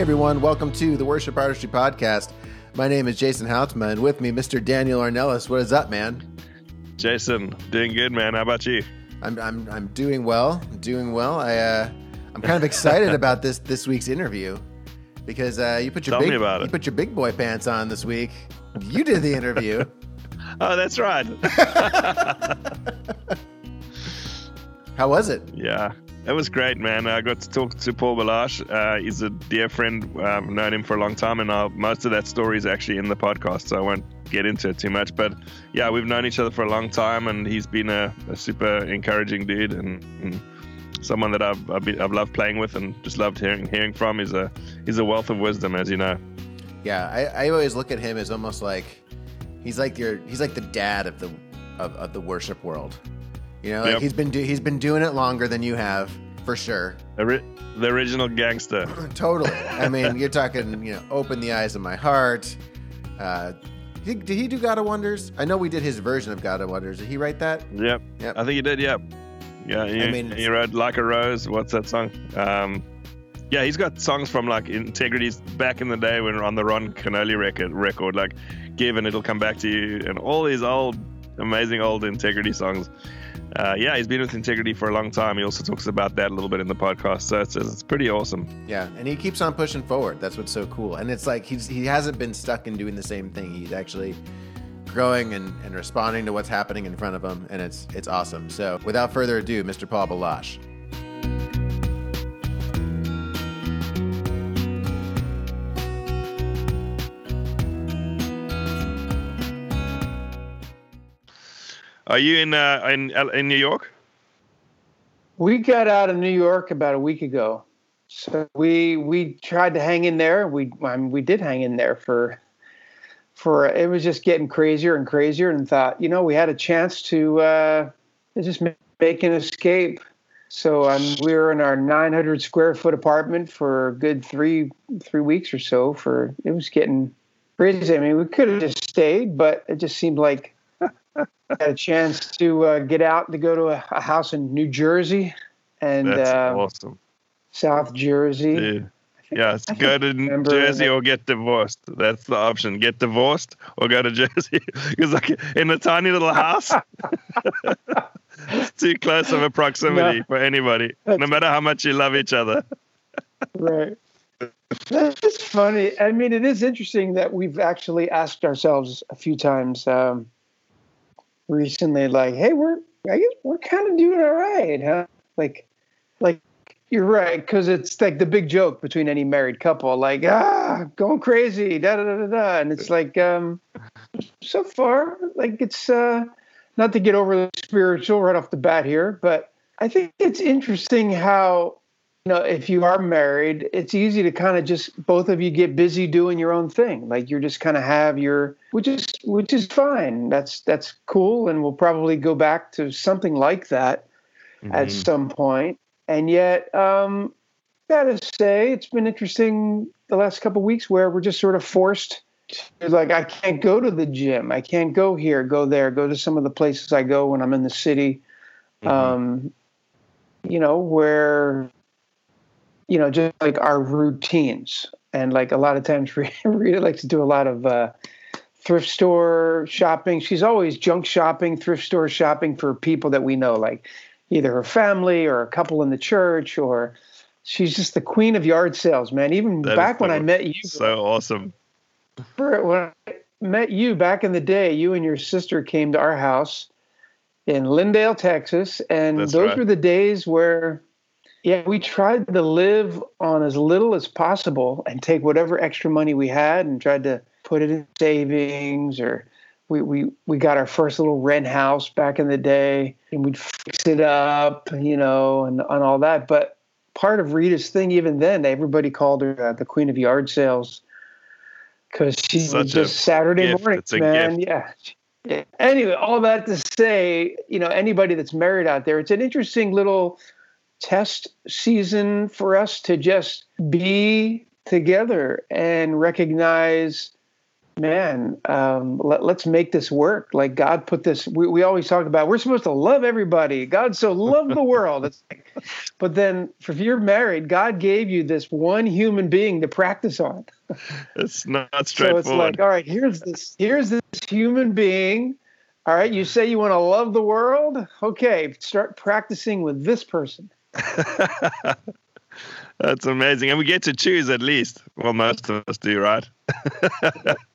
Hey everyone, welcome to the Worship Artistry Podcast. My name is Jason Houtsma, and with me, Mr. Daniel Ornelas. What is up, man? Jason, doing good, man. How about you? I'm I'm, I'm doing well. I'm doing well. I uh, I'm kind of excited about this this week's interview because uh, you put your Tell big you put your big boy pants on this week. You did the interview. Oh, that's right. How was it? yeah, it was great, man. I got to talk to Paul Baloche. Uh, he's a dear friend. I've known him for a long time, and uh, most of that story is actually in the podcast, so I won't get into it too much. But yeah, we've known each other for a long time, and he's been a, a super encouraging dude and, and someone that I've I've, been, I've loved playing with and just loved hearing hearing from. He's a he's a wealth of wisdom, as you know. Yeah, I, I always look at him as almost like he's like your he's like the dad of the of, of the worship world. You know, like Yep. he's been do, he's been doing it longer than you have for sure. The, ri- the original gangster. Totally. I mean, you're talking, you know, open the eyes of my heart. Uh, did, did he do God of Wonders? I know we did his version of God of Wonders. Did he write that? Yep. Yep. I think he did. Yep. Yeah. I mean, you wrote like a rose. What's that song? Um, yeah, he's got songs from like Integrity's back in the day when on the Ron Kenoly record, record like "Give and It'll Come Back to You" and all these old, amazing old Integrity songs. Uh, yeah, he's been with Integrity for a long time. He also talks about that a little bit in the podcast, so it's, it's pretty awesome. Yeah, and he keeps on pushing forward. That's what's so cool. And it's like he's he hasn't been stuck in doing the same thing. He's actually growing and, and responding to what's happening in front of him, and it's it's awesome. So without further ado, Mr. Paul Baloche. Are you in uh, in in New York? We got out of New York about a week ago, so we we tried to hang in there. We I mean, we did hang in there for for it was just getting crazier and crazier, and thought you know we had a chance to uh, just make an escape. So um, we were in our 900 square foot apartment for a good three three weeks or so. For it was getting crazy. I mean, we could have just stayed, but it just seemed like had a chance to uh, get out to go to a, a house in New Jersey and That's uh, awesome. South Jersey. Yeah, it's go to Jersey that- or get divorced. That's the option. Get divorced or go to Jersey. Because like in a tiny little house, it's too close of a proximity No. for anybody, no matter how much you love each other. Right. That's funny. I mean, it is interesting that we've actually asked ourselves a few times um, recently, like, "Hey, we're I guess we're kind of doing all right, huh?" Like, like you're right because it's like the big joke between any married couple, like, "Ah, going crazy, da da da da da," and it's like, um, so far, like it's uh, not to get overly spiritual right off the bat here, but I think it's interesting how you know, if you are married, it's easy to kind of just both of you get busy doing your own thing. Like you're just kind of have your, which is which is fine. That's that's cool, and we'll probably go back to something like that at Mhm. some point. And yet, um, gotta say, it's been interesting the last couple weeks where we're just sort of forced to like, I can't go to the gym, I can't go here, go there, go to some of the places I go when I'm in the city Mhm. um, you know, where, you know, just like our routines. And like a lot of times, Rita likes to do a lot of uh, thrift store shopping. She's always junk shopping, thrift store shopping for people that we know, like either her family or a couple in the church, or she's just the queen of yard sales, man. Even That back when I met you, so awesome. when I met you back in the day, you and your sister came to our house in Lindale, Texas, and That's those right. were the days where, yeah, we tried to live on as little as possible and take whatever extra money we had and tried to put it in savings or. We, we, we got our first little rent house back in the day and we'd fix it up, you know, and, and all that. But part of Rita's thing, even then, everybody called her uh, the queen of yard sales because she Such just Saturday gift. morning, It's a man. Yeah. yeah. Anyway, all that to say, you know, anybody that's married out there, it's an interesting little test season for us to just be together and recognize man, um, let, us make this work. Like God put this, we, we always talk about, we're supposed to love everybody. God so loved the world. It's like, but then if you're married, God gave you this one human being to practice on. It's not straightforward. So it's like, all right, here's this, here's this human being. All right, you say you want to love the world. Okay, start practicing with this person. That's amazing. And we get to choose at least. Well, most of us do, right?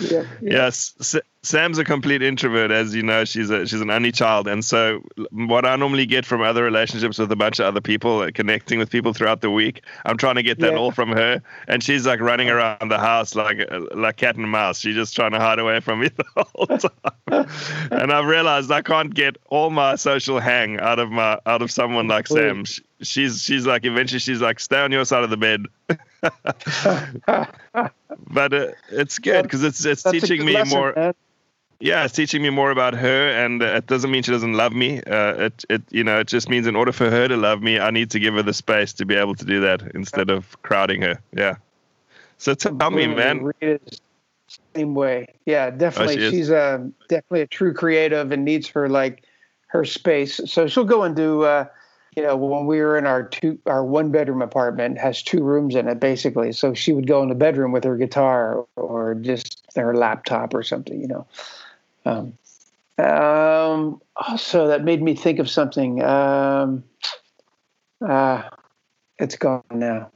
yeah, Yes, Sam's a complete introvert, as you know. She's a she's an only child, and so what I normally get from other relationships with a bunch of other people, uh, connecting with people throughout the week, I'm trying to get that yeah. all from her, and she's like running around the house like like cat and mouse. She's just trying to hide away from me the whole time. and I've realized I can't get all my social hang out of my out of someone like Sam. She, she's she's like eventually she's like stay on your side of the bed. but uh, it's good because it's it's That's teaching me lesson, more. Man. Yeah, it's teaching me more about her, and uh, it doesn't mean she doesn't love me. Uh, it it you know it just means in order for her to love me, I need to give her the space to be able to do that instead of crowding her. Yeah. So tell me, man. Same way, yeah, definitely. Oh, she She's a uh, definitely a true creative and needs her like her space. So she'll go and do. Uh, you know, when we were in our two, our one bedroom apartment has two rooms in it basically. So she would go in the bedroom with her guitar or just her laptop or something, you know. Um, um, also, that made me think of something. Um, uh, it's gone now.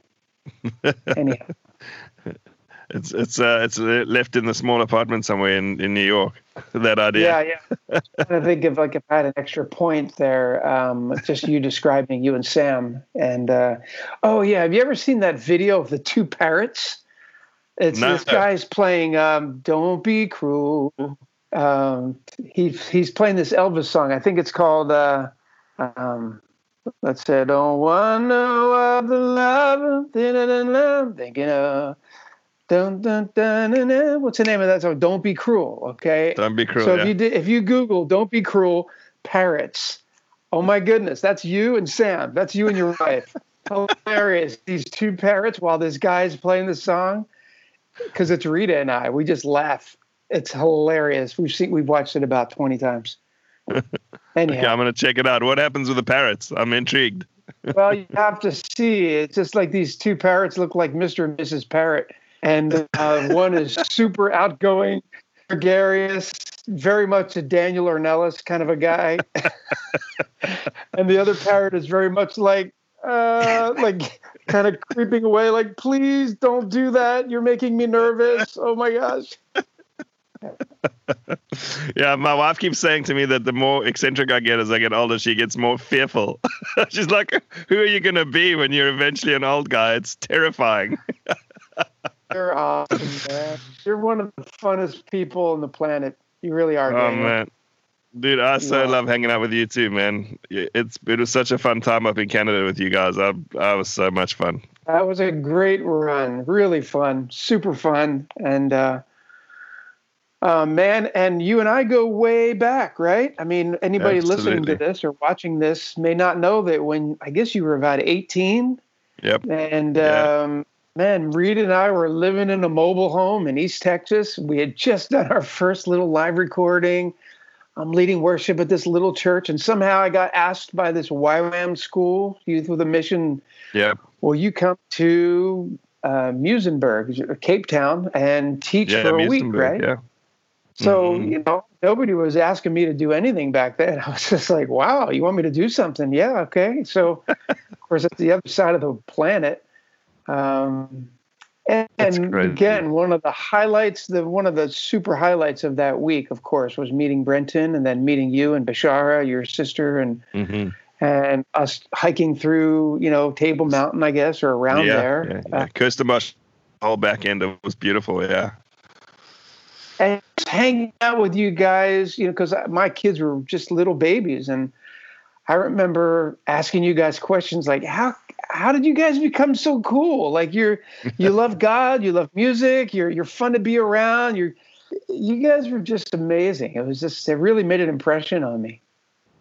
Anyhow. It's it's uh, it's left in the small apartment somewhere in, in New York. that idea. Yeah, yeah. I think if like if I had an extra point there, um, just you describing you and Sam, and uh, oh yeah, have you ever seen that video of the two parrots? It's no. this guy's playing um, "Don't Be Cruel." Um, he's he's playing this Elvis song. I think it's called. Uh, um, let's say, "Don't want no other love," thinking of Dun, dun, dun. What's the name of that song? Don't be cruel. Okay. Don't be cruel. So yeah. if you did, if you Google "Don't be cruel," parrots. Oh my goodness, that's you and Sam. That's you and your wife. Hilarious. These two parrots while this guy's playing the song. Because it's Rita and I. We just laugh. It's hilarious. We've seen we've watched it about twenty times. Anyhow. okay, I'm gonna check it out. What happens with the parrots? I'm intrigued. well, you have to see. It's just like these two parrots look like Mr. and Mrs. Parrot and uh, one is super outgoing, gregarious, very much a Daniel Ornelas kind of a guy, and the other parrot is very much like, uh, like kind of creeping away, like, please don't do that. You're making me nervous. Oh my gosh. yeah, my wife keeps saying to me that the more eccentric I get as I get older, she gets more fearful. She's like, "Who are you going to be when you're eventually an old guy?" It's terrifying. You're awesome, man. You're one of the funnest people on the planet. You really are. Oh Daniel. man, dude, I so love hanging out with you too, man. It's it was such a fun time up in Canada with you guys. I I was so much fun. That was a great run. Really fun, super fun, and. uh uh, man, and you and I go way back, right? I mean, anybody Absolutely. listening to this or watching this may not know that when I guess you were about 18. Yep. And yeah. um, man, Reed and I were living in a mobile home in East Texas. We had just done our first little live recording. I'm leading worship at this little church, and somehow I got asked by this YWAM school, Youth with a Mission. Yeah. Will you come to uh, Muizenberg, Cape Town, and teach yeah, for a week, right? Yeah. So, mm-hmm. you know, nobody was asking me to do anything back then. I was just like, wow, you want me to do something? Yeah, okay. So, of course, it's the other side of the planet. Um, and, again, one of the highlights, the one of the super highlights of that week, of course, was meeting Brenton and then meeting you and Bashara, your sister, and mm-hmm. and us hiking through, you know, Table Mountain, I guess, or around yeah, there. Yeah, yeah. Uh, Kirstenbosch, whole back end it was beautiful. Yeah. And hanging out with you guys, you know, because my kids were just little babies, and I remember asking you guys questions like, "How how did you guys become so cool? Like you're you love God, you love music, you're you're fun to be around. You're you guys were just amazing. It was just it really made an impression on me.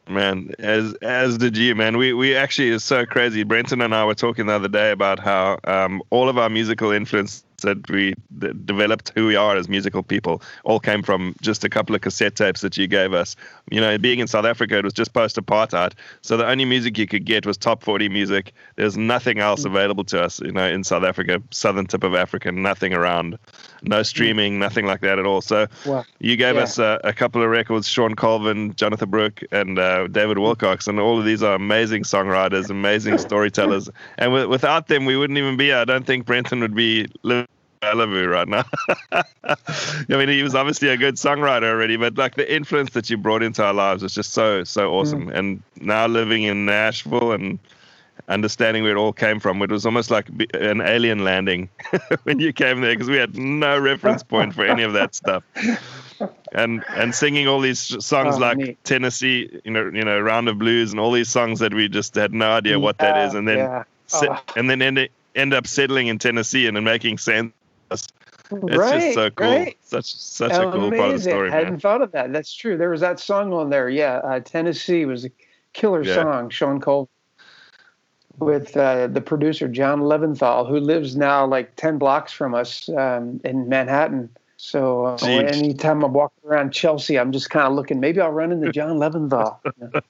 Man, as as did you, man. We we actually is so crazy. Brenton and I were talking the other day about how um, all of our musical influences that we d- developed who we are as musical people all came from just a couple of cassette tapes that you gave us. You know, being in South Africa, it was just post apartheid. So the only music you could get was top 40 music. There's nothing else available to us, you know, in South Africa, southern tip of Africa, nothing around, no streaming, nothing like that at all. So Wow. you gave Yeah. us uh, a couple of records, Shawn Colvin, Jonatha Brooke, and uh, David Wilcox, and all of these are amazing songwriters, amazing storytellers. And w- without them, we wouldn't even be here. I don't think Brenton would be living in Malibu right now. I mean, he was obviously a good songwriter already, but like the influence that you brought into our lives was just so, so mm. awesome. And now living in Nashville and understanding where it all came from, it was almost like an alien landing when you came there because we had no reference point for any of that stuff and and singing all these songs Oh, like neat. Tennessee, you know, you know, Round of Blues, and all these songs that we just had no idea what that is, and then yeah. Oh. and then end end up settling in Tennessee and then making sense. It's right, just so cool. Right. Such such a cool Amazing. part of the story, I Hadn't man. thought of that. That's true. There was that song on there. Yeah, uh, Tennessee was a killer Yeah. song. Sean Cole with uh, the producer John Leventhal, who lives now like ten blocks from us um, in Manhattan. So uh, anytime I'm walking around Chelsea, I'm just kind of looking. Maybe I'll run into John Leventhal.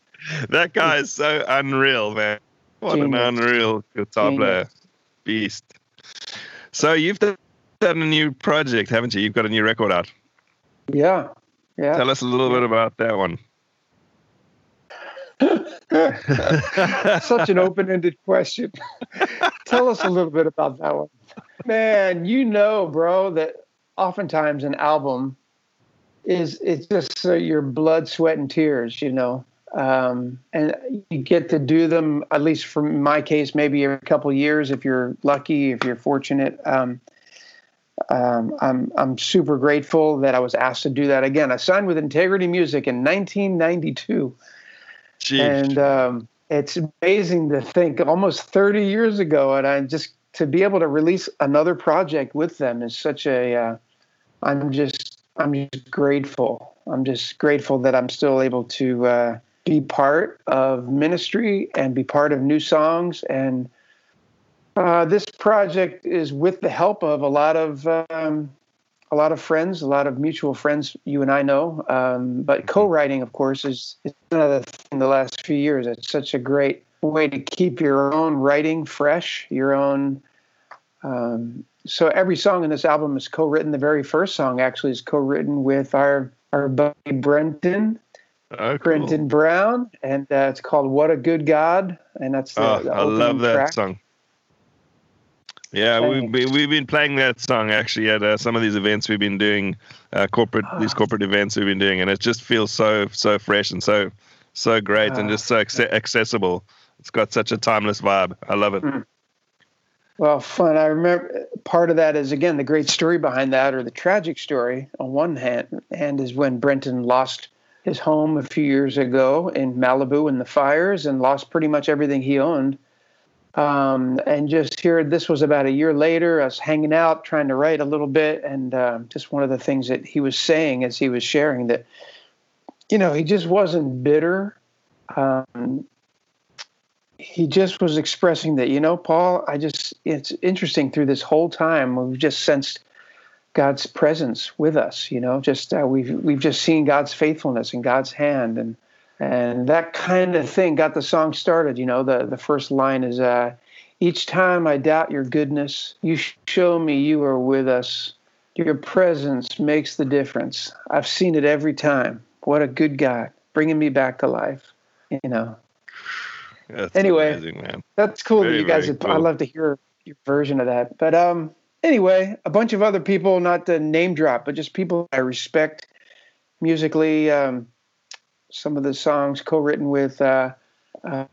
That guy is so unreal, man. What an unreal guitar Genius. player, beast. So you've done a new project, haven't you? You've got a new record out. yeah, yeah. Tell us a little bit about that one. Such an open-ended question. Tell us a little bit about that one. Man, you know, bro, that oftentimes an album is it's just uh, your blood, sweat, and tears, you know. Um, and you get to do them, at least for my case, maybe every couple years if you're lucky, if you're fortunate. Um, um, I'm I'm super grateful that I was asked to do that again. I signed with Integrity Music in 1992. Jeez. And um, it's amazing to think almost 30 years ago, and I just to be able to release another project with them is such a. Uh, I'm just I'm just grateful. I'm just grateful that I'm still able to uh, be part of ministry and be part of new songs. And uh, this project is with the help of a lot of um, a lot of friends, a lot of mutual friends you and I know. Um, but co-writing, of course, is, is another thing. The last few years, it's such a great way to keep your own writing fresh, your own. Um, so every song in this album is co-written. The very first song actually is co-written with our our buddy Brenton, oh, cool. Brenton Brown, and uh, it's called "What a Good God," and that's the, Oh, the I love that track. song. Yeah, we, Thanks. we, we've been playing that song actually at uh, some of these events we've been doing, uh, corporate these Ah. corporate events we've been doing, and it just feels so so fresh and so so great and Ah. just so acce- accessible. It's got such a timeless vibe. I love it. Mm. Well, fun. I remember part of that is again the great story behind that, or the tragic story on one hand, and is when Brenton lost his home a few years ago in Malibu in the fires and lost pretty much everything he owned. Um, and just here, this was about a year later, us hanging out, trying to write a little bit, and um, just one of the things that he was saying as he was sharing that, you know, he just wasn't bitter. Um, he just was expressing that, you know, Paul, I just, it's interesting through this whole time, we've just sensed God's presence with us, you know, just, uh, we've, we've just seen God's faithfulness and God's hand. And, and that kind of thing got the song started. You know, the, the first line is, uh, each time I doubt your goodness, you show me you are with us. Your presence makes the difference. I've seen it every time. What a good God, bringing me back to life, you know. That's Anyway. amazing. That's cool that you guys. very Have, I cool. love to hear your version of that. But um, anyway, a bunch of other people, not to name drop, but just people I respect musically. Um, some of the songs co-written with uh,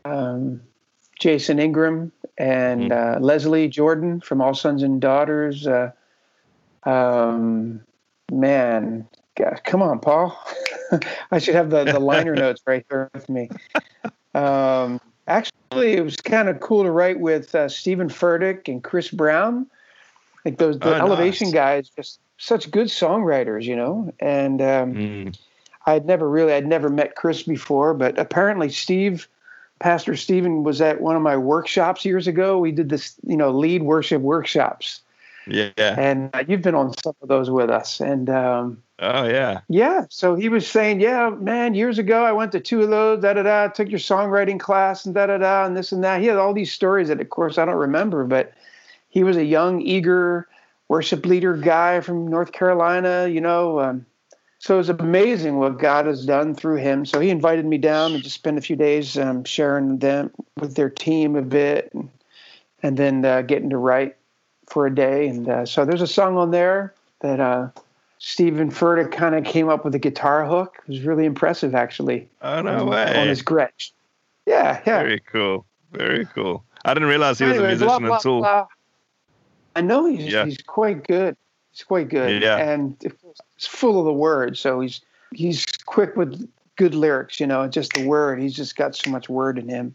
um, Jason Ingram and uh, Leslie Jordan from All Sons and Daughters. Uh, um, man, God, come on, Paul. I should have the, the liner notes right here with me. Um, actually, it was kind of cool to write with uh, Stephen Furtick and Chris Brown. Like those the Oh, nice. Elevation guys, just such good songwriters, you know. And um, Mm. I'd never really, I'd never met Chris before, but apparently Steve, Pastor Stephen, was at one of my workshops years ago. We did this, you know, lead worship workshops, Yeah. And uh, you've been on some of those with us. And um, oh yeah. Yeah. So he was saying, yeah, man, years ago I went to two of those, da da da, took your songwriting class and da da da, and this and that. He had all these stories that, of course, I don't remember, but he was a young, eager worship leader guy from North Carolina, you know. Um, so it's amazing what God has done through him. So he invited me down and just spend a few days um, sharing them with their team a bit, and, and then uh, getting to write for a day. And uh, so there's a song on there that uh, Stephen Furtick kind of came up with a guitar hook. It was really impressive, actually. Oh no on, way! On his Gretsch. Yeah, yeah. Very cool. Very cool. I didn't realize he was a musician blah, blah, blah. I know he's yeah. he's quite good. He's quite good. Yeah. And he's full of the words. So he's he's quick with good lyrics. You know, just the word. He's just got so much word in him.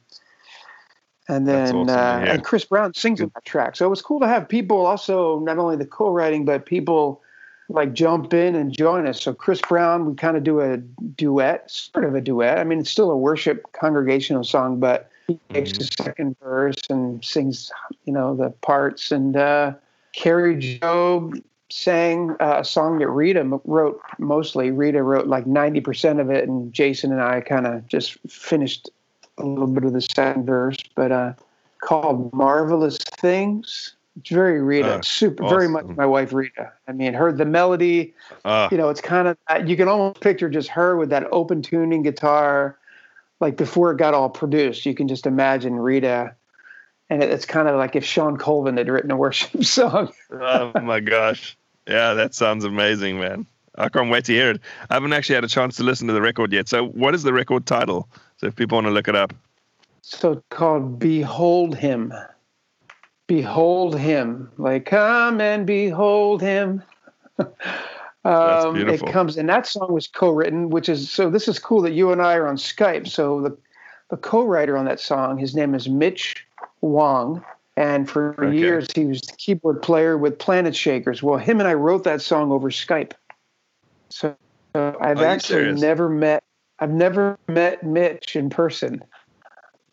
And then awesome, uh, yeah. and Chris Brown sings on that track. So it was cool to have people also not only the co-writing but people like jump in and join us. So Chris Brown, we kind of do a duet, sort of a duet. I mean, it's still a worship congregational song, but he takes mm-hmm. the second verse and sings, you know, the parts. And uh, Kari Jobe sang uh, a song that Rita wrote mostly. Rita wrote like 90% of it, and Jason and I kind of just finished a little bit of the second verse, but uh, called Marvelous Things. It's very Rita, uh, super, awesome. very much my wife Rita. I mean, heard the melody, uh, you know, it's kind of, you can almost picture just her with that open tuning guitar, like before it got all produced. You can just imagine Rita and it's kind of like if Shawn Colvin had written a worship song. oh my gosh. Yeah, that sounds amazing, man. I can't wait to hear it. I haven't actually had a chance to listen to the record yet. So, what is the record title? So, if people want to look it up, so it's called "Behold Him." Behold Him, like come and behold Him. um, it comes, and that song was co-written, which is so. This is cool that you and I are on Skype. So the the co-writer on that song, his name is Mitch Wong, and for okay. years he was the keyboard player with Planet Shakers. Well, him and I wrote that song over Skype. So, so I've actually never met I've never met Mitch in person,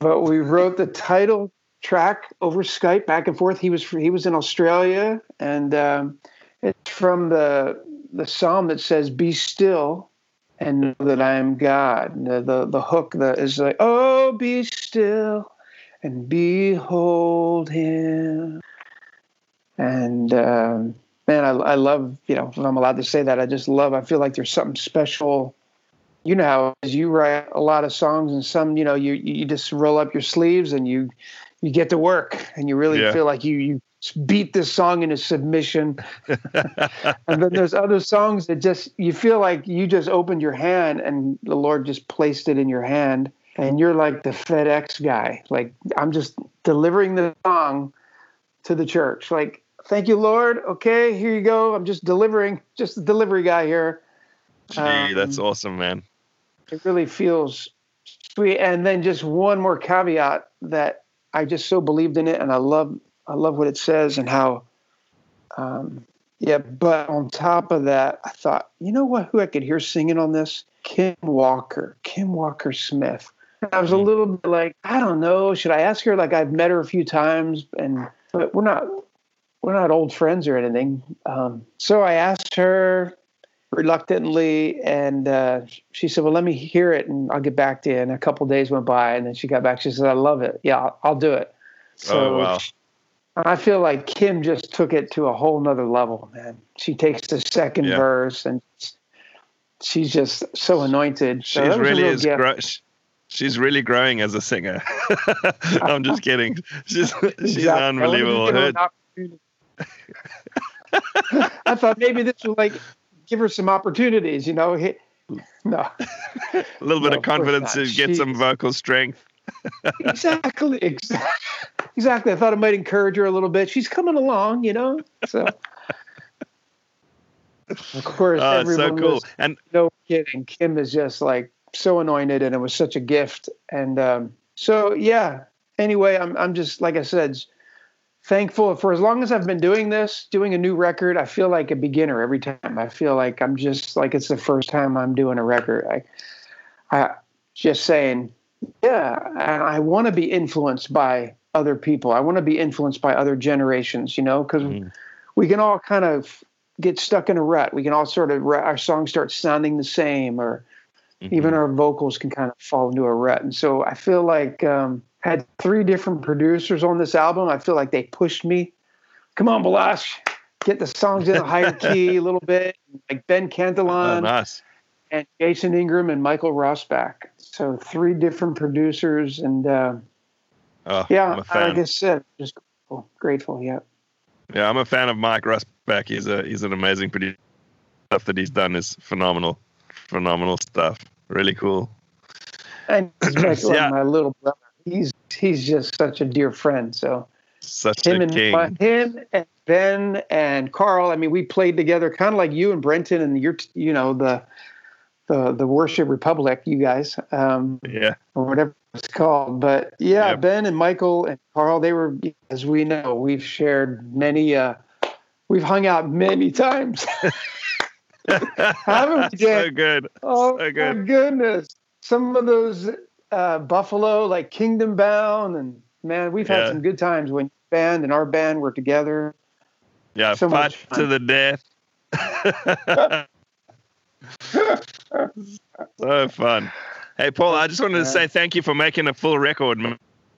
but we wrote the title track over Skype back and forth. He was he was in Australia, and um, it's from the the psalm that says, "Be still and know that I am God." The the, the hook that is like, "Oh, be still and behold him. And um, man, I, I love, you know, if I'm allowed to say that, I just love, I feel like there's something special. You know how as you write a lot of songs and some, you know, you, you just roll up your sleeves and you, you get to work and you really yeah. feel like you, you beat this song into submission. and then there's other songs that just, you feel like you just opened your hand and the Lord just placed it in your hand and you're like the FedEx guy. Like I'm just delivering the song to the church. Like, thank you, Lord. Okay, here you go. I'm just delivering, just the delivery guy here. Gee, um, that's awesome, man. It really feels sweet. And then just one more caveat that I just so believed in it, and I love, I love what it says and how. Um, yeah, but on top of that, I thought, you know what? Who I could hear singing on this? Kim Walker, Kim Walker Smith. I was a little bit like, I don't know, should I ask her? Like I've met her a few times, and but we're not we're not old friends or anything. Um, so I asked her reluctantly, and uh, she said, "Well, let me hear it, and I'll get back to you." And a couple days went by, and then she got back. She said, "I love it. Yeah, I'll, I'll do it." So oh wow! I feel like Kim just took it to a whole nother level, man. She takes the second yeah. verse, and she's just so anointed. She's so really is great she's really growing as a singer. I'm just kidding. She's she's exactly. unbelievable. I thought maybe this would like give her some opportunities, you know. No. a little bit no, of confidence to get some vocal strength. exactly, exactly. Exactly. I thought it might encourage her a little bit. She's coming along, you know. So of course, oh, everyone so cool. Was, and no kidding. Kim is just like so anointed and it was such a gift. And um, so, yeah, anyway, I'm, I'm just, like I said, thankful for as long as I've been doing this, doing a new record, I feel like a beginner every time. I feel like I'm just like it's the first time I'm doing a record. I, I just saying, yeah, and I want to be influenced by other people. I want to be influenced by other generations, you know, because mm. we can all kind of get stuck in a rut. We can all sort of our songs start sounding the same, or mm-hmm. even our vocals can kind of fall into a rut. And so I feel like um, had three different producers on this album. I feel like they pushed me. Come on, Baloche, get the songs in a higher key a little bit. Like Ben Cantelon, oh, nice. and Jason Ingram and Michael Rossback. So three different producers, and uh, oh, yeah, like I said, just grateful, grateful. Yeah. Yeah, I'm a fan of Mike Rossback. He's a he's an amazing producer. Stuff that he's done is phenomenal, phenomenal stuff. Really cool. And he's yeah. my little brother. He's he's just such a dear friend. So such him a and king. My, him and Ben and Carl. I mean, we played together, kind of like you and Brenton, and you're you know the the the Worship Republic, you guys. Um, yeah. Or whatever it's called. But yeah, yep. Ben and Michael and Carl, they were, as we know, we've shared many, uh, we've hung out many times. Haven't we? So good. Oh, so good. my goodness. Some of those uh, Buffalo, like Kingdom Bound, and man, we've had yeah. some good times when band and our band were together. Yeah, so fight to the death. so fun. Hey, Paul, I just wanted to say thank you for making a full record.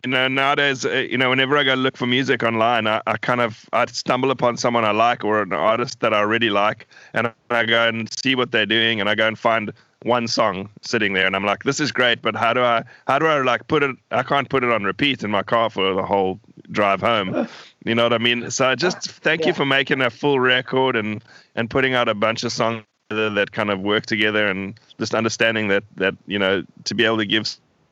You know, nowadays, uh, you know, whenever I go look for music online, I, I kind of I stumble upon someone I like or an artist that I really like, and I go and see what they're doing, and I go and find one song sitting there, and I'm like, this is great, but how do I how do I like put it? I can't put it on repeat in my car for the whole drive home. You know what I mean? So just thank yeah. you for making a full record and and putting out a bunch of songs that kind of work together and just understanding that that you know to be able to give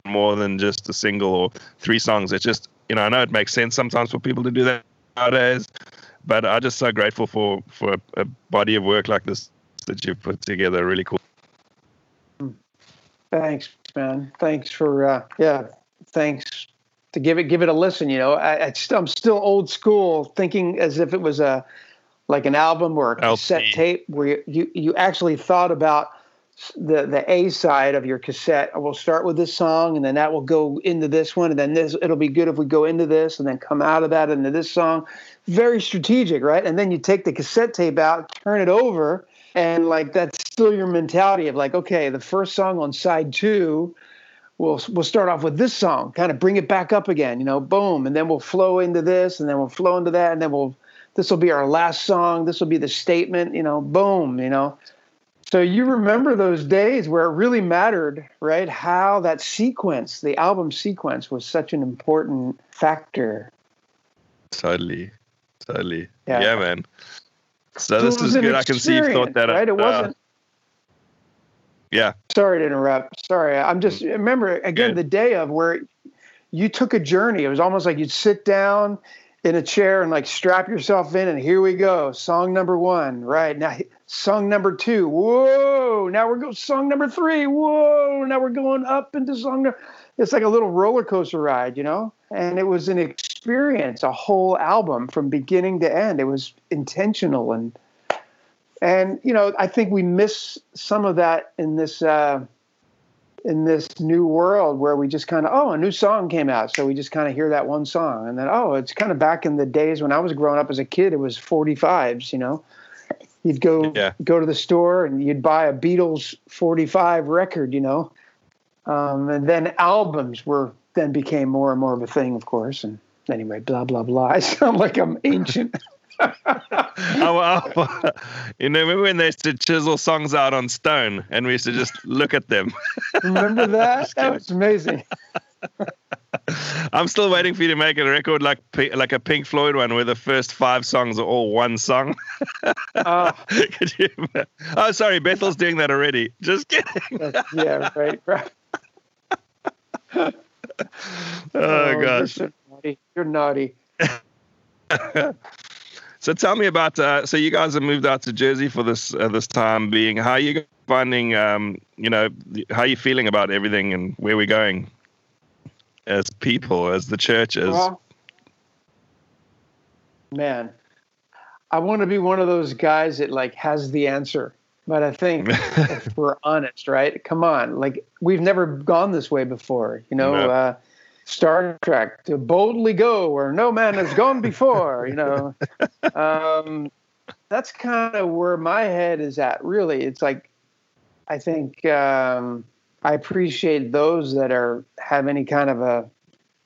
more than just a single or three songs. It's just you know i know it makes sense sometimes for people to do that nowadays but i'm just so grateful for for a, body of work like this that you've put together. Really cool. Thanks man. Thanks for uh yeah thanks. To give it give it a listen you know I, I i'm still old school thinking as if it was a like an album or a cassette LP. tape where you, you actually thought about the the A side of your cassette. We'll start with this song, and then that will go into this one, and then this. It'll be good if we go into this, and then come out of that into this song. Very strategic, right? And then you take the cassette tape out, turn it over, and like that's still your mentality of like, okay, the first song on side two. We'll, we'll start off with this song, kind of bring it back up again, you know, boom, and then we'll flow into this, and then we'll flow into that, and then we'll this will be our last song. This will be the statement, you know, boom, you know. So you remember those days where it really mattered, right? How that sequence, the album sequence, was such an important factor. Totally, totally. Yeah, yeah man. So, so this is good. I can see you thought that. Right? It uh, wasn't. Yeah. Sorry to interrupt. Sorry. I'm just remember again good. the day of where you took a journey. It was almost like you'd sit down in a chair and like strap yourself in and here we go. Song number one right? Now song number two. Whoa! Now we're going song number three. Whoa! Now we're going up into song it's like a little roller coaster ride you know? And it was an experience a whole album from beginning to end. It was intentional and and you know i think we miss some of that in this uh in this new world where we just kind of oh a new song came out. So we just kind of hear that one song and then oh it's kind of back in the days when i was growing up as a kid it was 45s you know? You'd go yeah. go to the store and you'd buy a beatles 45 record you know? Um, and then albums were then became more and more of a thing of course and anyway blah blah blah. I sound like i'm ancient oh, you know, remember when they used to chisel songs out on stone and we used to just look at them? remember that? that was amazing. I'm still waiting for you to make a record like like a Pink Floyd one, where the first five songs are all one song. Uh, you, oh, sorry, Bethel's doing that already. Just kidding. yeah, right, right. oh, oh gosh, you're, naughty. You're naughty. So tell me about. Uh, so you guys have moved out to Jersey for this uh, this time being. How are you finding? Um, you know, how are you feeling about everything and where we're going as people, as the church, as well, man. I want to be one of those guys that like has the answer. But I think if we're honest, right? Come on, like we've never gone this way before. You know, no. uh, Star Trek to boldly go where no man has gone before. You know, um, that's kind of where my head is at. Really, it's like I think um, I appreciate those that are have any kind of a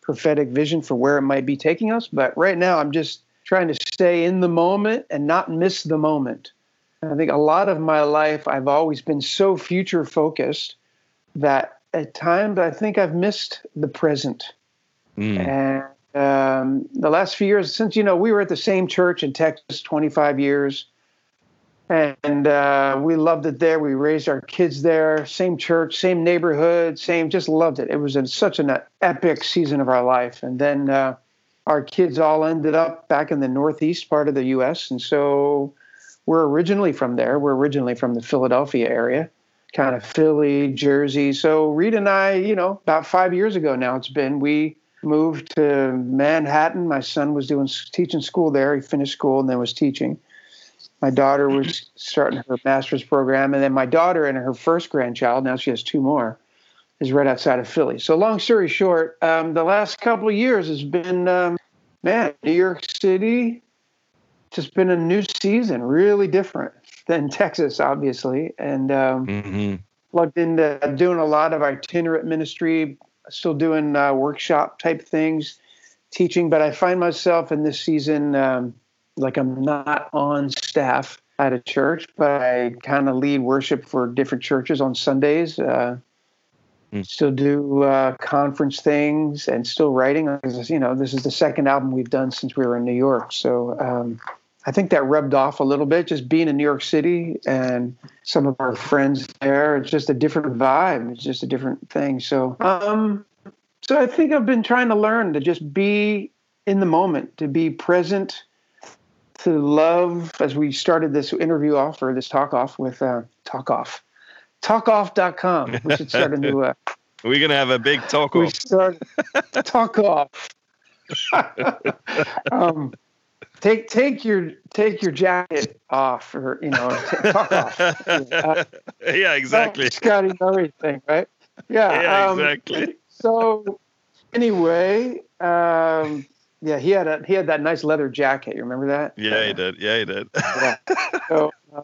prophetic vision for where it might be taking us. But right now, I'm just trying to stay in the moment and not miss the moment. And I think a lot of my life, I've always been so future focused that at times I think I've missed the present. Mm. And um, the last few years, since you know we were at the same church in Texas 25 years, and uh, we loved it there. We raised our kids there, same church, same neighborhood, same. Just loved it. It was a, such an epic season of our life. And then uh, our kids all ended up back in the northeast part of the U.S. And so we're originally from there. We're originally from the Philadelphia area, kind of Philly, Jersey. So Reed and I, you know, about five years ago now, it's been we moved to Manhattan. My son was doing teaching school there. He finished school and then was teaching my daughter was starting her master's program, and then my daughter and her first grandchild, now she has two more, is right outside of Philly. So, long story short, um, the last couple of years has been, um, man, New York City, just been a new season, really different than Texas, obviously, and um, mm-hmm. plugged into doing a lot of itinerant ministry, still doing uh, workshop type things, teaching. But I find myself in this season um, like I'm not on staff at a church, but I kind of lead worship for different churches on Sundays. Uh, mm. Still do uh, conference things and still writing. You know, this is the second album we've done since we were in New York. So um, I think that rubbed off a little bit, just being in New York City and some of our friends there. It's just a different vibe. It's just a different thing. So, um, so I think I've been trying to learn to just be in the moment, to be present to love as we started this interview off or this talk off with uh, talk off talkoff.com we should start a new uh, we're gonna have a big talk off we start talk off um, take take your take your jacket off or you know t- talk off uh, yeah exactly scotty everything right yeah, yeah um, exactly so anyway um, yeah, he had a he had that nice leather jacket. You remember that? Yeah, he did. Yeah, he did. yeah. So uh,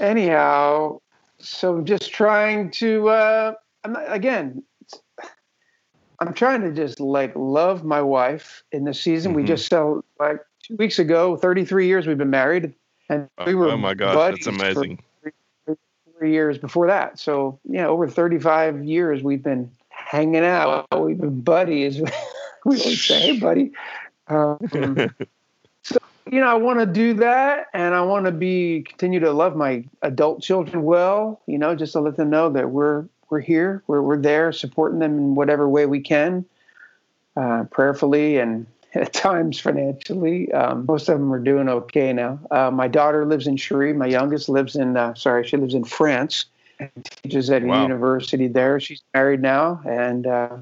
anyhow, so just trying to uh, I'm not, again. I'm trying to just like love my wife in the season. Mm-hmm. We just sell like two weeks ago. 33 years we've been married, and we were oh my god, that's amazing. Three years before that, so yeah, over 35 years we've been hanging out. We've been buddies. we always say, hey, buddy. Um, so, you know, I want to do that and I want to be, continue to love my adult children well, you know, just to let them know that we're, we're here, we're, we're there supporting them in whatever way we can, uh, prayerfully and at times financially. Um, most of them are doing okay now. Uh, my daughter lives in Cherie. My youngest lives in, uh, sorry, she lives in France and teaches at a wow. university there. She's married now and uh,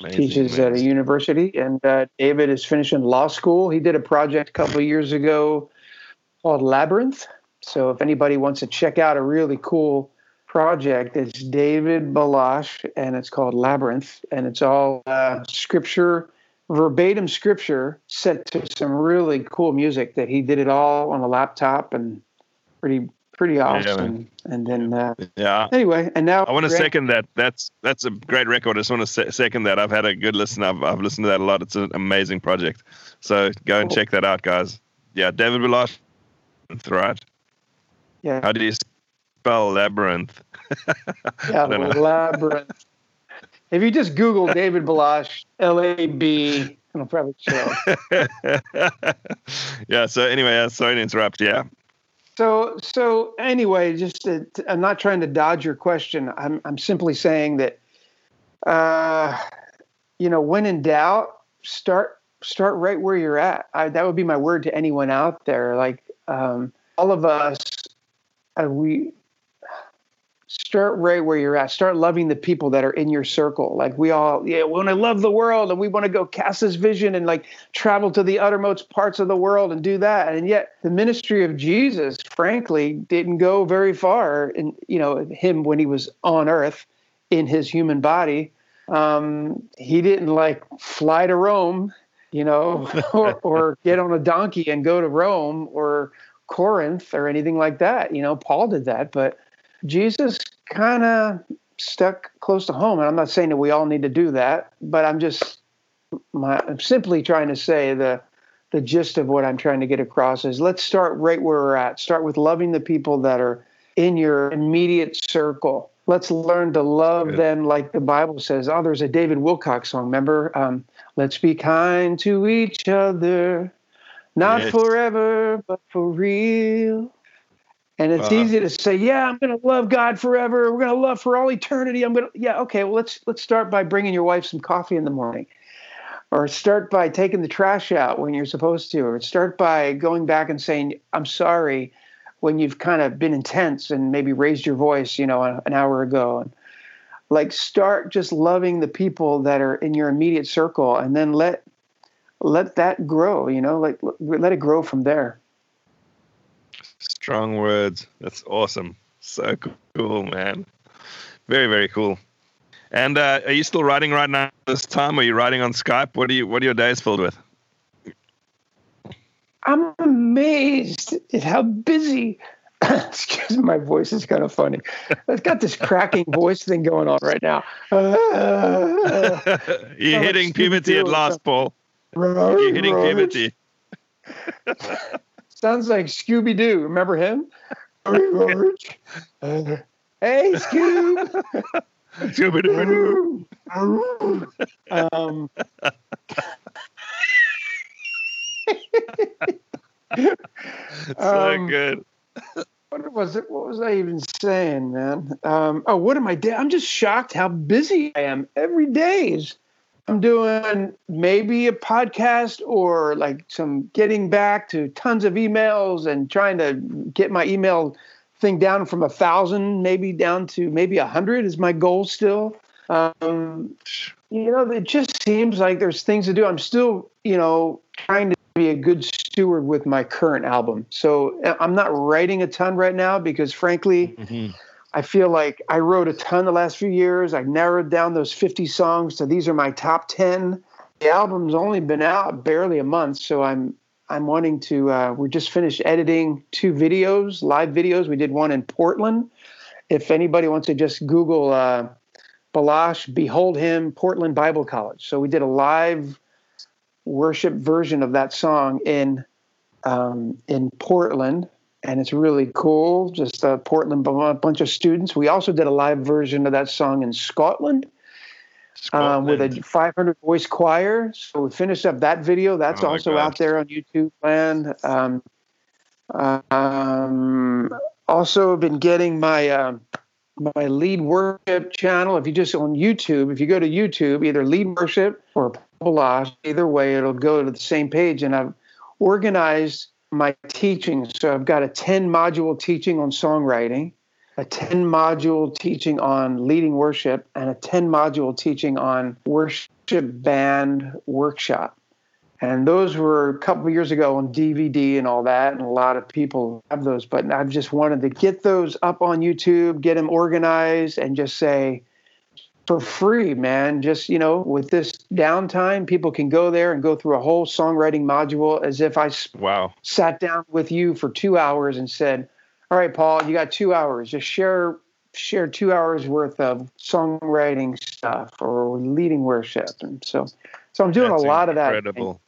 Amazing, teaches amazing. at a university, and uh, David is finishing law school. He did a project a couple of years ago called Labyrinth. So if anybody wants to check out a really cool project, it's David Baloche, and it's called Labyrinth, and it's all uh, scripture, verbatim scripture, set to some really cool music that he did it all on a laptop and pretty pretty awesome. Yeah, and then uh, yeah. Anyway, and now I want to second that. That's that's a great record. I just want to se- second that. I've had a good listen. I've I've listened to that a lot. It's an amazing project. So go and cool. check that out, guys. Yeah, David Baloche, right? Yeah. How do you spell labyrinth? yeah, labyrinth. If you just Google David Baloche, L A B, it'll probably show. yeah. So anyway, uh, sorry to interrupt. Yeah. So, so anyway, just to, to, I'm not trying to dodge your question. I'm, I'm simply saying that, uh, you know, when in doubt, start, start right where you're at. I, that would be my word to anyone out there. Like, um, all of us, uh, we, start right where you're at. Start loving the people that are in your circle. Like we all, yeah, we want to love the world and we want to go cast this vision and like travel to the uttermost parts of the world and do that. And yet the ministry of Jesus, frankly, didn't go very far in, you know, him when he was on earth in his human body. Um, he didn't like fly to Rome, you know, or, or get on a donkey and go to Rome or Corinth or anything like that. You know, Paul did that, but Jesus kind of stuck close to home. And I'm not saying that we all need to do that, but I'm just my, I'm simply trying to say the the gist of what I'm trying to get across is let's start right where we're at. Start with loving the people that are in your immediate circle. Let's learn to love Good. them like the Bible says. Oh, there's a David Wilcox song. Remember? Um, let's be kind to each other, not yes. forever, but for real. And it's uh, easy to say, yeah, I'm going to love God forever. We're going to love for all eternity. I'm going to, yeah, okay. Well, let's let's start by bringing your wife some coffee in the morning, or start by taking the trash out when you're supposed to, or start by going back and saying, I'm sorry, when you've kind of been intense and maybe raised your voice, you know, an hour ago. And like, start just loving the people that are in your immediate circle, and then let let that grow. You know, like let it grow from there. Strong words. That's awesome. So cool, man. Very, very cool. And uh, are you still writing right now this time? Are you writing on Skype? What are you what are your days filled with? I'm amazed at how busy excuse me, my voice is kind of funny. I've got this cracking voice thing going on right now. Uh, You're hitting puberty at last, Paul. You're hitting puberty. Sounds like Scooby Doo. Remember him? Hey, Scoob. Scooby Doo. um, so um, good. What was it? What was I even saying, man? Um, oh, what am I doing? I'm just shocked how busy I am every day. Is I'm doing maybe a podcast or like some getting back to tons of emails and trying to get my email thing down from a thousand, maybe down to maybe a hundred is my goal still. Um, you know, it just seems like there's things to do. I'm still, you know, trying to be a good steward with my current album. So uh, I'm not writing a ton right now because, frankly, mm-hmm. I feel like I wrote a ton the last few years. I narrowed down those 50 songs to these are my top 10. The album's only been out barely a month, so I'm I'm wanting to. Uh, we just finished editing two videos, live videos. We did one in Portland. If anybody wants to just Google uh, Baloche, behold him, Portland Bible College. So we did a live worship version of that song in um, in Portland and it's really cool. Just a Portland, a bunch of students. We also did a live version of that song in Scotland, um, with a 500 voice choir. So we finished up that video. That's oh also out there on YouTube land. Um, um, also been getting my um, my lead worship channel. If you just on YouTube, if you go to YouTube, either lead worship or Baloche, either way, it'll go to the same page. And I've organized my teaching. So I've got a 10 module teaching on songwriting, a 10 module teaching on leading worship, and a 10 module teaching on worship band workshop. And those were a couple years ago on DVD and all that, and a lot of people have those. But I've just wanted to get those up on YouTube, get them organized, and just say, for free, man. Just, you know, with this downtime, people can go there and go through a whole songwriting module as if I wow. sat down with you for two hours and said, All right, Paul, you got two hours. Just share share two hours worth of songwriting stuff or leading worship. And so so I'm doing That's a lot incredible. of that. Incredible.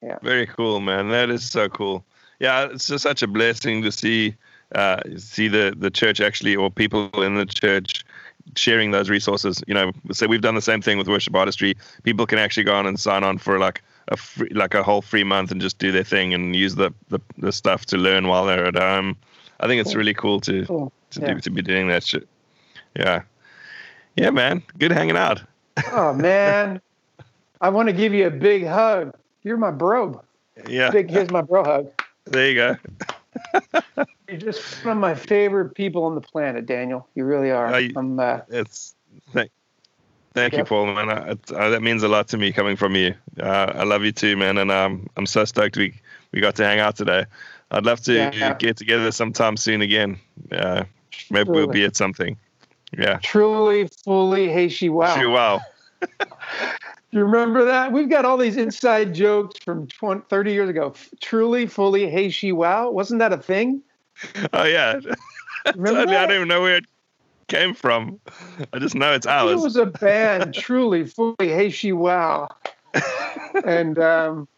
Yeah. Very cool, man. That is so cool. Yeah, it's just such a blessing to see uh, see the the church actually or people in the church sharing those resources. You know, so we've done the same thing with worship artistry. People can actually go on and sign on for like a free, like a whole free month and just do their thing and use the the, the stuff to learn while they're at home. I think it's really cool to cool. to yeah. do to be doing that shit. Yeah, yeah, man. Good hanging out. Oh man, I want to give you a big hug. You're my bro. Yeah. Big here's my bro hug. There you go. You're just one of my favorite people on the planet, Daniel. You really are. Uh, I'm, uh, it's thank, thank you, Paul, man. Uh, that means a lot to me coming from you. Uh, I love you too, man, and um, I'm so stoked we we got to hang out today. I'd love to yeah. get together sometime soon again. Uh, maybe Truly. we'll be at something. Yeah. Truly, fully, hey, she wow. She wow. Do you remember that? We've got all these inside jokes from 20, 30 years ago. Truly, fully, hey, she, wow. Wasn't that a thing? Oh yeah. Remember I that? don't even know where it came from. I just know it's I ours. It was a band, truly, fully, hey, she, wow. and um,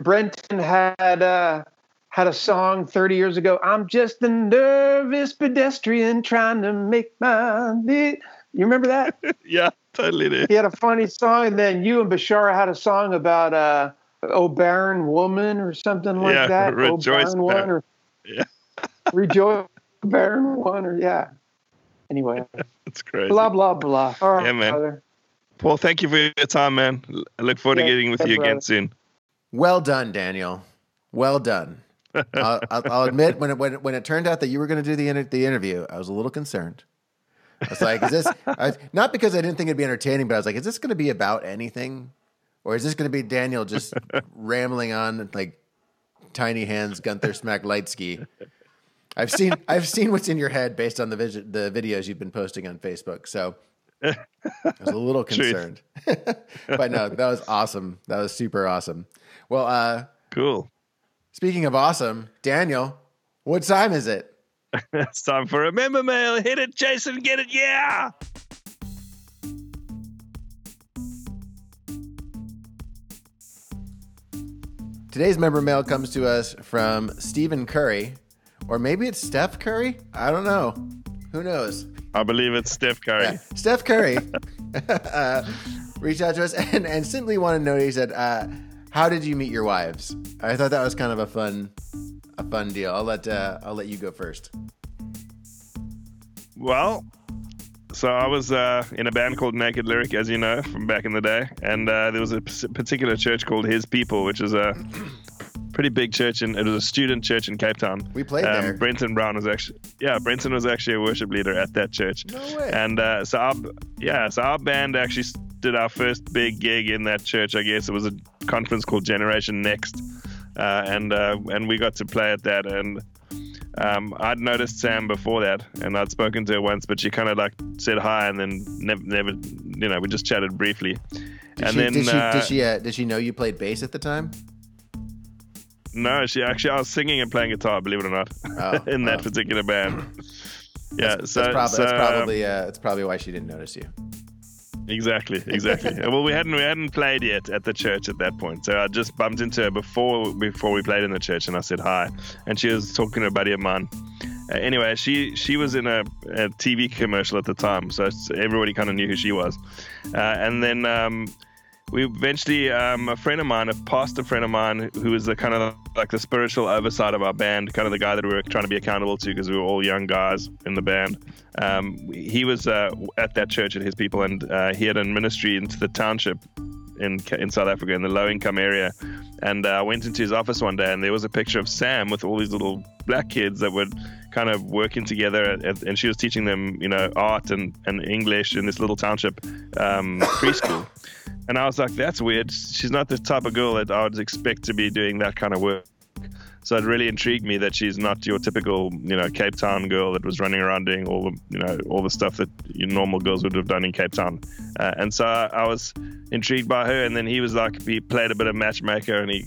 Brenton had uh, had a song 30 years ago. I'm just a nervous pedestrian trying to make my. li-" You remember that? yeah, totally do. he had a funny song, and then you and Bashara had a song about uh, "Oh Barren Woman" or something like Yeah, that. oh Rejoice, Barren One, or Yeah. Rejoice, Barren One, or yeah. Anyway, It's crazy. blah blah blah. All right, Yeah, man. brother. Paul, thank you for your time, man. I look forward Yeah, to getting with yeah, you again soon. Well done, Daniel. Well done. I'll, I'll, I'll admit when it, when it, when it turned out that you were going to do the inter- the interview, I was a little concerned. I was like, "Is this I, not because I didn't think it'd be entertaining, but I was like, is this going to be about anything, or is this going to be Daniel just rambling on like tiny hands, Gunther Smack Lightski? I've seen I've seen what's in your head based on the the videos you've been posting on Facebook. So I was a little concerned, but no, that was awesome. That was super awesome. Well, uh, Cool. Speaking of awesome, Daniel, what time is it? it's time for a member mail. Hit it, Jason. Get it. Yeah. Today's member mail comes to us from Stephen Curry, or maybe it's Steph Curry. I don't know. Who knows? I believe it's Steph Curry. Yeah. Steph Curry uh, reached out to us and, and simply wanted to know. He said, uh, "How did you meet your wives?" I thought that was kind of a fun, fun deal. I'll let uh, I'll let you go first. Well, so I was uh, in a band called Naked Lyric, as you know, from back in the day, and uh, there was a particular church called His People, which is a pretty big church, and it was a student church in Cape Town. We played um, there. Brenton Brown was actually, yeah, Brenton was actually a worship leader at that church. No way. And uh, so our, yeah, so our band actually did our first big gig in that church. I guess it was a conference called Generation Next, uh, and uh, and we got to play at that. And um, I'd noticed Sam before that, and I'd spoken to her once, but she kind of like said hi, and then never, never, you know, we just chatted briefly. Did and she, then did she uh, did she uh, did she know you played bass at the time? no, she actually I was singing and playing guitar, believe it or not, Oh, in that oh. particular band. Yeah, so that's, prob- so, that's probably uh, that's probably why she didn't notice you. Exactly, exactly. well, we hadn't we hadn't played yet at the church at that point, so I just bumped into her before before we played in the church, and I said hi, and she was talking to a buddy of mine. Uh, anyway, she she was in a, a TV commercial at the time, so everybody kind of knew who she was. Uh, and then um, we eventually, um, a friend of mine, a pastor friend of mine, who was the kind of like the spiritual oversight of our band, kind of the guy that we were trying to be accountable to because we were all young guys in the band. Um, he was uh, at that church at his people, and uh, he had a ministry into the township in in South Africa in the low income area. And uh, I went into his office one day, and there was a picture of Sam with all these little black kids that were kind of working together, and, she was teaching them, you know, art and, and English in this little township um, preschool. And I was like, that's weird. She's not the type of girl that I would expect to be doing that kind of work. So it really intrigued me that she's not your typical, you know, Cape Town girl that was running around doing all the, you know, all the stuff that normal girls would have done in Cape Town. Uh, and so I was intrigued by her. And then he was like, he played a bit of matchmaker and he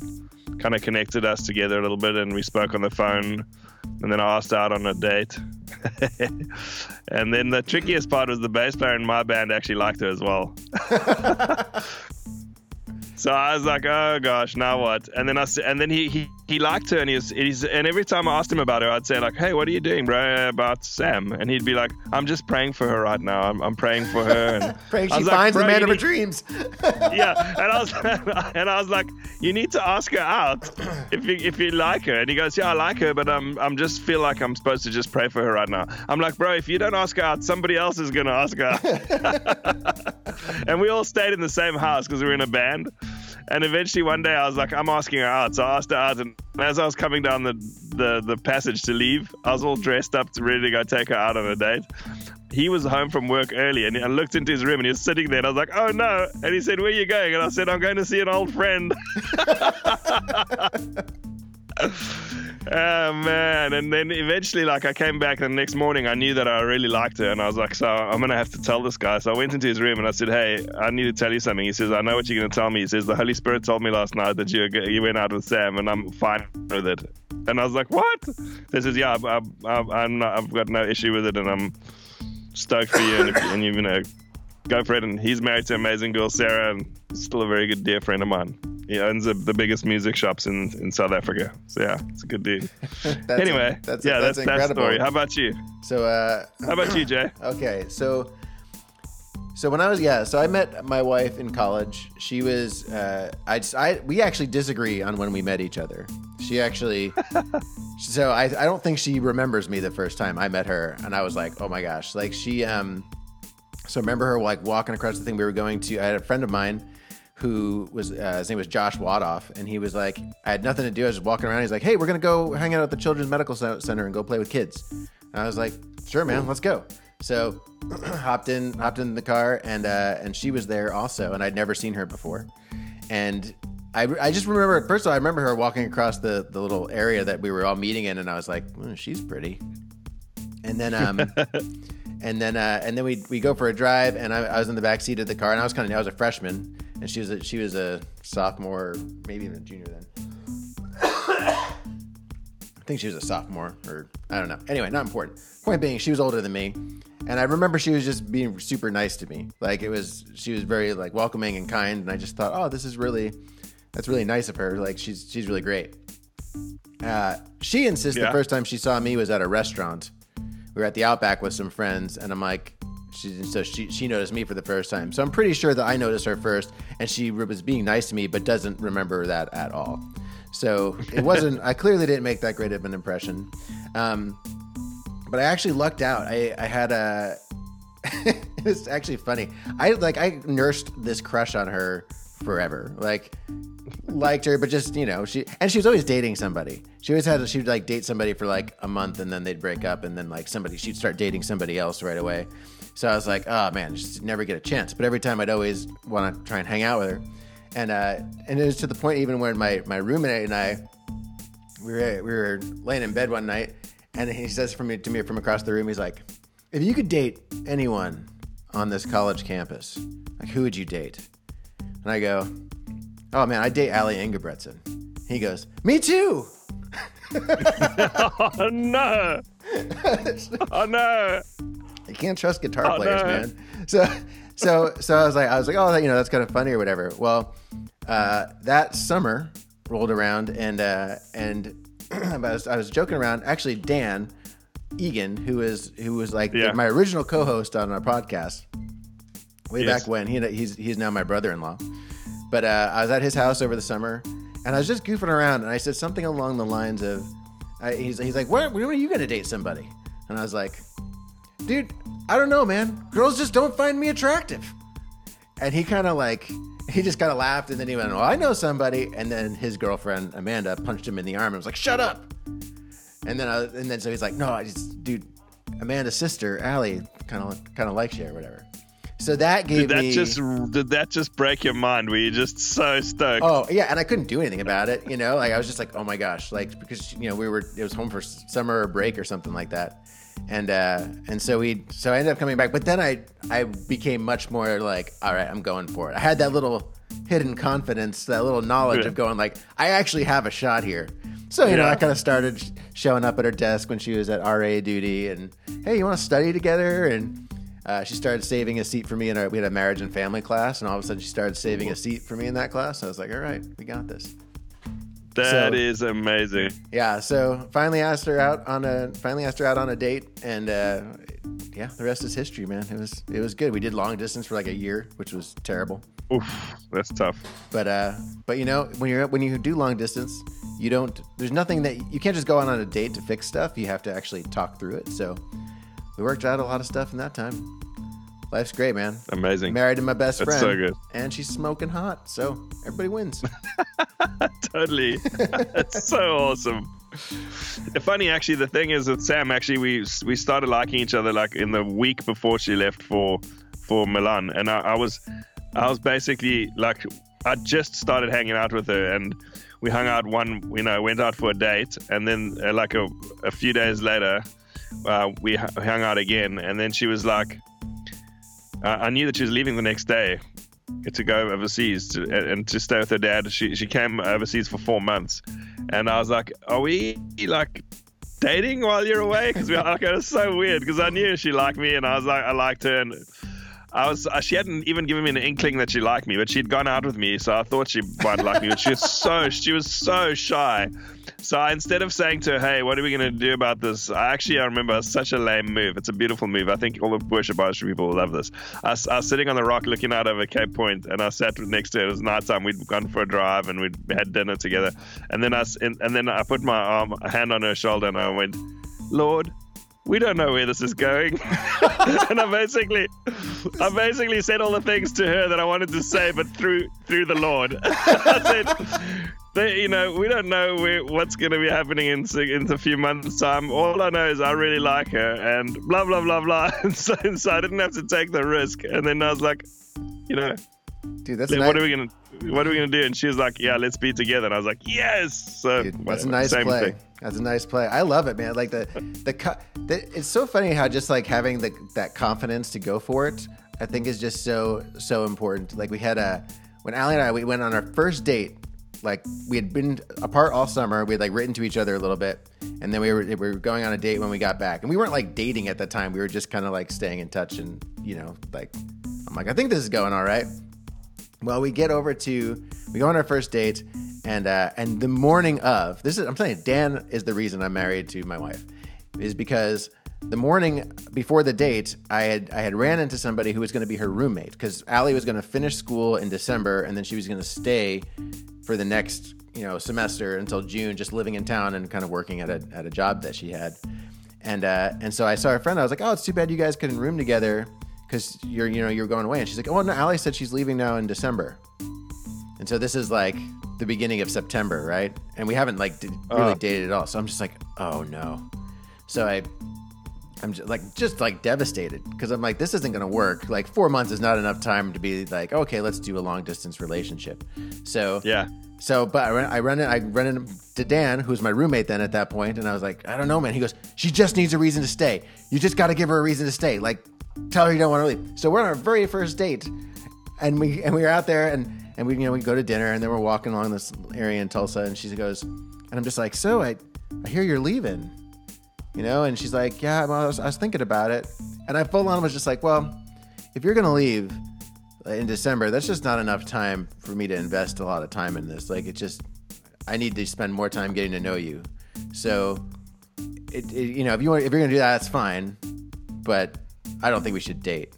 kind of connected us together a little bit. And we spoke on the phone. And then I asked out on a date. and then the trickiest part was the bass player in my band actually liked her as well. So I was like, oh gosh, now what? And then I and then he he, he liked her, and he's he's and every time I asked him about her, I'd say like, hey, what are you doing, bro, about Sam? And he'd be like, I'm just praying for her right now. I'm, I'm praying for her. And Praying she like, finds the man of her dreams. yeah, and I was and I was like, you need to ask her out if you if you like her. And he goes, yeah, I like her, but I'm I'm just feel like I'm supposed to just pray for her right now. I'm like, bro, if you don't ask her out, somebody else is gonna ask her. and we all stayed in the same house because we were in a band. And eventually one day I was like, I'm asking her out. So I asked her out, and as I was coming down the, the, the passage to leave, I was all dressed up to ready to go take her out on a date. He was home from work early, and I looked into his room, and he was sitting there, and I was like, "Oh no!" And he said, "Where are you going?" And I said, "I'm going to see an old friend." Oh man! And then eventually, like, I came back the next morning. I knew that I really liked her, and I was like, "So I'm gonna have to tell this guy." So I went into his room and I said, "Hey, I need to tell you something." He says, "I know what you're gonna tell me." He says, "The Holy Spirit told me last night that you you went out with Sam, and I'm fine with it." And I was like, "What?" He says, "Yeah, I, I, I'm not, I've got no issue with it, and I'm stoked for you, and, and you know, go for it." And he's married to an amazing girl, Sarah, and still a very good dear friend of mine. He owns the, the biggest music shops in, in South Africa. So yeah, it's a good dude. That's anyway, that's, yeah, that's, that's, that story. How about you? So, uh, How about you, Jay? Okay, so so when I was yeah, so I met my wife in college. She was uh, I I we actually disagree on when we met each other. She actually so I I don't think she remembers me the first time I met her, and I was like, oh my gosh, like she um. So I remember her like walking across the thing we were going to. I had a friend of mine who was uh, his name was Josh Wadoff, and he was like, I had nothing to do. I was just walking around. He's like, Hey, we're gonna go hang out at the Children's Medical Center and go play with kids. And I was like, Sure, man, let's go. So hopped in, hopped in the car, and uh, and she was there also, and I'd never seen her before. And I, I just remember first of all, I remember her walking across the the little area that we were all meeting in, and I was like, "Oh, she's pretty. And then um. And then, uh, and then we we go for a drive, and I, I was in the back seat of the car, and I was kind of I was a freshman, and she was a, she was a sophomore, maybe even a junior then. I think she was a sophomore, or I don't know. Anyway, not important. Point being, she was older than me, and I remember she was just being super nice to me. Like it was, she was very like welcoming and kind, and I just thought, oh, this is really, that's really nice of her. Like she's she's really great. Uh, she insists Yeah. the first time she saw me was at a restaurant. We were at the Outback with some friends, and I'm like, she, so she she noticed me for the first time. So I'm pretty sure that I noticed her first, and she was being nice to me, but doesn't remember that at all. So it wasn't. I clearly didn't make that great of an impression. Um, but I actually lucked out. I I had a. it's actually funny. I like I nursed this crush on her forever. Like liked her, but just you know she and she was always dating somebody. She always had she would like date somebody for like a month and then they'd break up and then like somebody she'd start dating somebody else right away. So I was like, oh man, just never get a chance. But every time I'd always want to try and hang out with her, and uh, and it was to the point even when my my roommate and I we were we were laying in bed one night and he says from me to me from across the room, he's like, if you could date anyone on this college campus, like who would you date? And I go, oh man, I date Ali Ingebretson. He goes, me too. Oh no! Oh no! You can't trust guitar Oh, players, no. man. So, so, so I was like, I was like, oh, you know, that's kind of funny or whatever. Well, uh, that summer rolled around, and uh, and I was, I was joking around. Actually, Dan Egan, who is who was like Yeah. my original co-host on our podcast way Yes. back when. He he's he's now my brother-in-law. But uh, I was at his house over the summer, and I was just goofing around, and I said something along the lines of, I, he's he's like, when, when are you gonna date somebody? And I was like, dude, I don't know, man. Girls just don't find me attractive. And he kind of like, he just kind of laughed, and then he went, "Well, I know somebody." And then his girlfriend Amanda punched him in the arm and was like, "Shut up!" And then, I, and then so he's like, "No, I just, dude, Amanda's sister Allie kind of kind of likes you or whatever." So that gave Did that me just did that just break your mind? Were you just so stoked? Oh yeah, and I couldn't do anything about it. You know, like I was just like, oh my gosh, like because you know we were it was home for summer break or something like that, and uh, and so we so I ended up coming back. But then I I became much more like, all right, I'm going for it. I had that little hidden confidence, that little knowledge Yeah. of going like, I actually have a shot here. So you know, I kind of started showing up at her desk when she was at RA duty, and hey, you want to study together? And uh, she started saving a seat for me in our we had a marriage and family class, and all of a sudden she started saving a seat for me in that class. I was like, all right, we got this. That so- is amazing. Yeah, so finally asked her out on a finally asked her out on a date, and uh, yeah, the rest is history, man. It was it was good. We did long distance for like a year, which was terrible. Oof, that's tough. But uh, but you know when you're when you do long distance, you don't. There's nothing that you can't just go out on a date to fix stuff. You have to actually talk through it. So we worked out a lot of stuff in that time. Life's great, man. Amazing. Married to my best That's friend, so good. and she's smoking hot. So everybody wins. totally. That's so awesome. The funny, actually, the thing is with Sam. Actually, we we started liking each other like in the week before she left for for Milan, and I, I was I was basically like I just started hanging out with her, and we hung out one, you know, went out for a date, and then uh, like a, a few days later, uh, we hu- hung out again, and then she was like, uh, I knew that she was leaving the next day to go overseas to, and to stay with her dad. She she came overseas for four months, and I was like, "Are we like dating while you're away?" Because we are like it was so weird because I knew she liked me, and I was like, I liked her, and I was uh, she hadn't even given me an inkling that she liked me, but she'd gone out with me, so I thought she might like me. But she was so she was so shy. So I, instead of saying to her, "Hey, what are we going to do about this?" I actually I remember such a lame move. It's a beautiful move. I think all the worship artistry people will love this. I, I was sitting on the rock looking out over Cape Point, and I sat next to her. It was nighttime. We'd gone for a drive and we'd had dinner together. And then I and, and then I put my arm, hand on her shoulder, and I went, "Lord." We don't know where this is going, and I basically, I basically said all the things to her that I wanted to say, but through through the Lord. I said, they, you know, we don't know where, what's going to be happening in in a few months' time. All I know is I really like her, and blah blah blah blah. And so, and so I didn't have to take the risk. And then I was like, you know, Dude, that's "Then nice. what are we gonna what are we gonna do? And she was like, yeah, let's be together. And I was like, yes. So Dude, that's a nice play. thing. That's a nice play. I love it, man. Like the the, co- the it's so funny how just like having the that confidence to go for it, I think is just so so important. Like we had a when Allie and I we went on our first date. Like we had been apart all summer. We had like written to each other a little bit, and then we were we were going on a date when we got back. And we weren't like dating at the time. We were just kind of like staying in touch, and you know, like I'm like I think this is going all right. Well, we get over to we go on our first date, and uh, and the morning of this is I'm you, Dan is the reason I'm married to my wife, is because the morning before the date, I had I had ran into somebody who was going to be her roommate because Allie was going to finish school in December, and then she was going to stay for the next you know semester until June, just living in town and kind of working at a at a job that she had. And uh, and so I saw her friend. I was like, oh, it's too bad you guys couldn't room together because you're you know you're going away. And she's like, oh no, Allie said she's leaving now in December. And so this is like the beginning of September, right? And we haven't like d- really Uh. dated at all. So I'm just like, oh no. So I, I'm just like just like devastated because I'm like, this isn't gonna work. Like four months is not enough time to be like, okay, let's do a long distance relationship. So Yeah. so, but I run, I run it. I run into Dan, who's my roommate then at that point, and I was like, I don't know, man. He goes, she just needs a reason to stay. You just got to give her a reason to stay. Like, tell her you don't want to leave. So we're on our very first date, and we and we were out there, and and we you know we go to dinner, and then we're walking along this area in Tulsa, and she goes, and I'm just like, so I, I hear you're leaving, you know, and she's like, yeah, well, I was, I was thinking about it, and I full on was just like, well, if you're gonna leave uh, in December, that's just not enough time for me to invest a lot of time in this. Like, it just, I need to spend more time getting to know you. So, it, it you know, if you want, if you're gonna do that, that's fine. But I don't think we should date.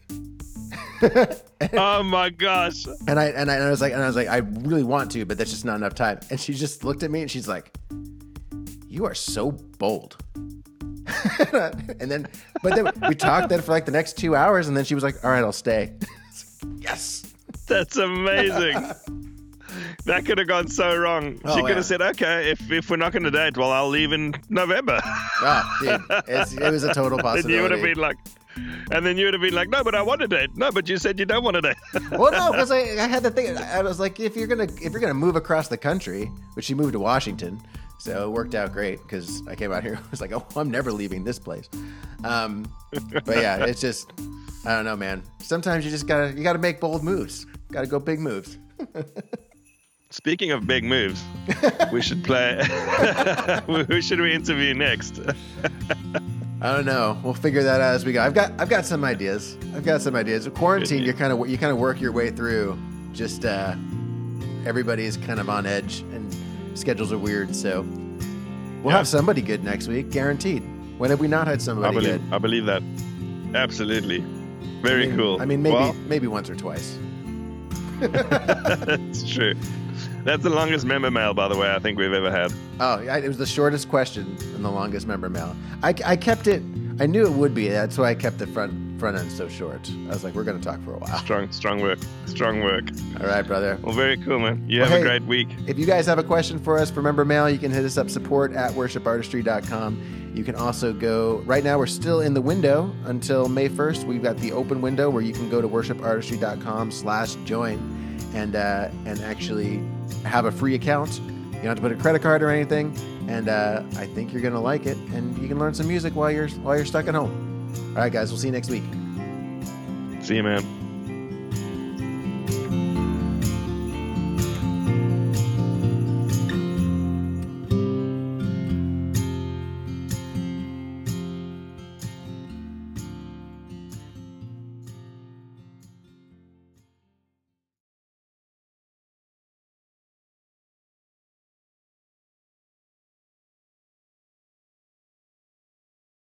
Oh my gosh. And I and I, and I was like, and I was like, I really want to, but that's just not enough time. And she just looked at me and she's like, "You are so bold." and then, but then we talked then for like the next two hours, and then she was like, "All right, I'll stay." yes. That's amazing. that could have gone so wrong. Oh, she could yeah. have said, "Okay, if if we're not going to date, well, I'll leave in November." Oh, dude, it was a total then possibility. you would have been like, and then you would have been like, "No, but I want to date." No, but you said you don't want to date. well, no, because I, I had to think. I was like, if you're gonna if you're gonna move across the country, which she moved to Washington, so it worked out great because I came out here. I was like, oh, I'm never leaving this place. Um, but yeah, it's just I don't know, man. Sometimes you just gotta you gotta make bold moves. Gotta go big moves. Speaking of big moves, we should play. Who should we interview next? I don't know. We'll figure that out as we go. I've got I've got some ideas. I've got some ideas. With quarantine, you kind of you kind of work your way through. Just uh, everybody's kind of on edge schedules are weird. So we'll Yeah. have somebody good next week, guaranteed. When have we not had I somebody believe. good? I believe that. Absolutely. Very I mean, cool. I mean, maybe Well, maybe once or twice. that's true. That's the longest member mail, by the way, I think we've ever had. Oh, I, it was the shortest question and the longest member mail. I, I kept it. I knew it would be. That's why I kept the front front end so short. I was like, we're gonna talk for a while. Strong, strong work, strong work. All right, brother. Well, very cool, man. You well, have hey, a great week. If you guys have a question for us, remember mail. You can hit us up support at worshipartistry.com. You can also go right now. We're still in the window until May first. We've got the open window where you can go to worshipartistry.com/slash/join and uh, and actually have a free account. You don't have to put a credit card or anything, and uh, I think you're gonna like it. And you can learn some music while you're while you're stuck at home. All right, guys, we'll see you next week. See you, man.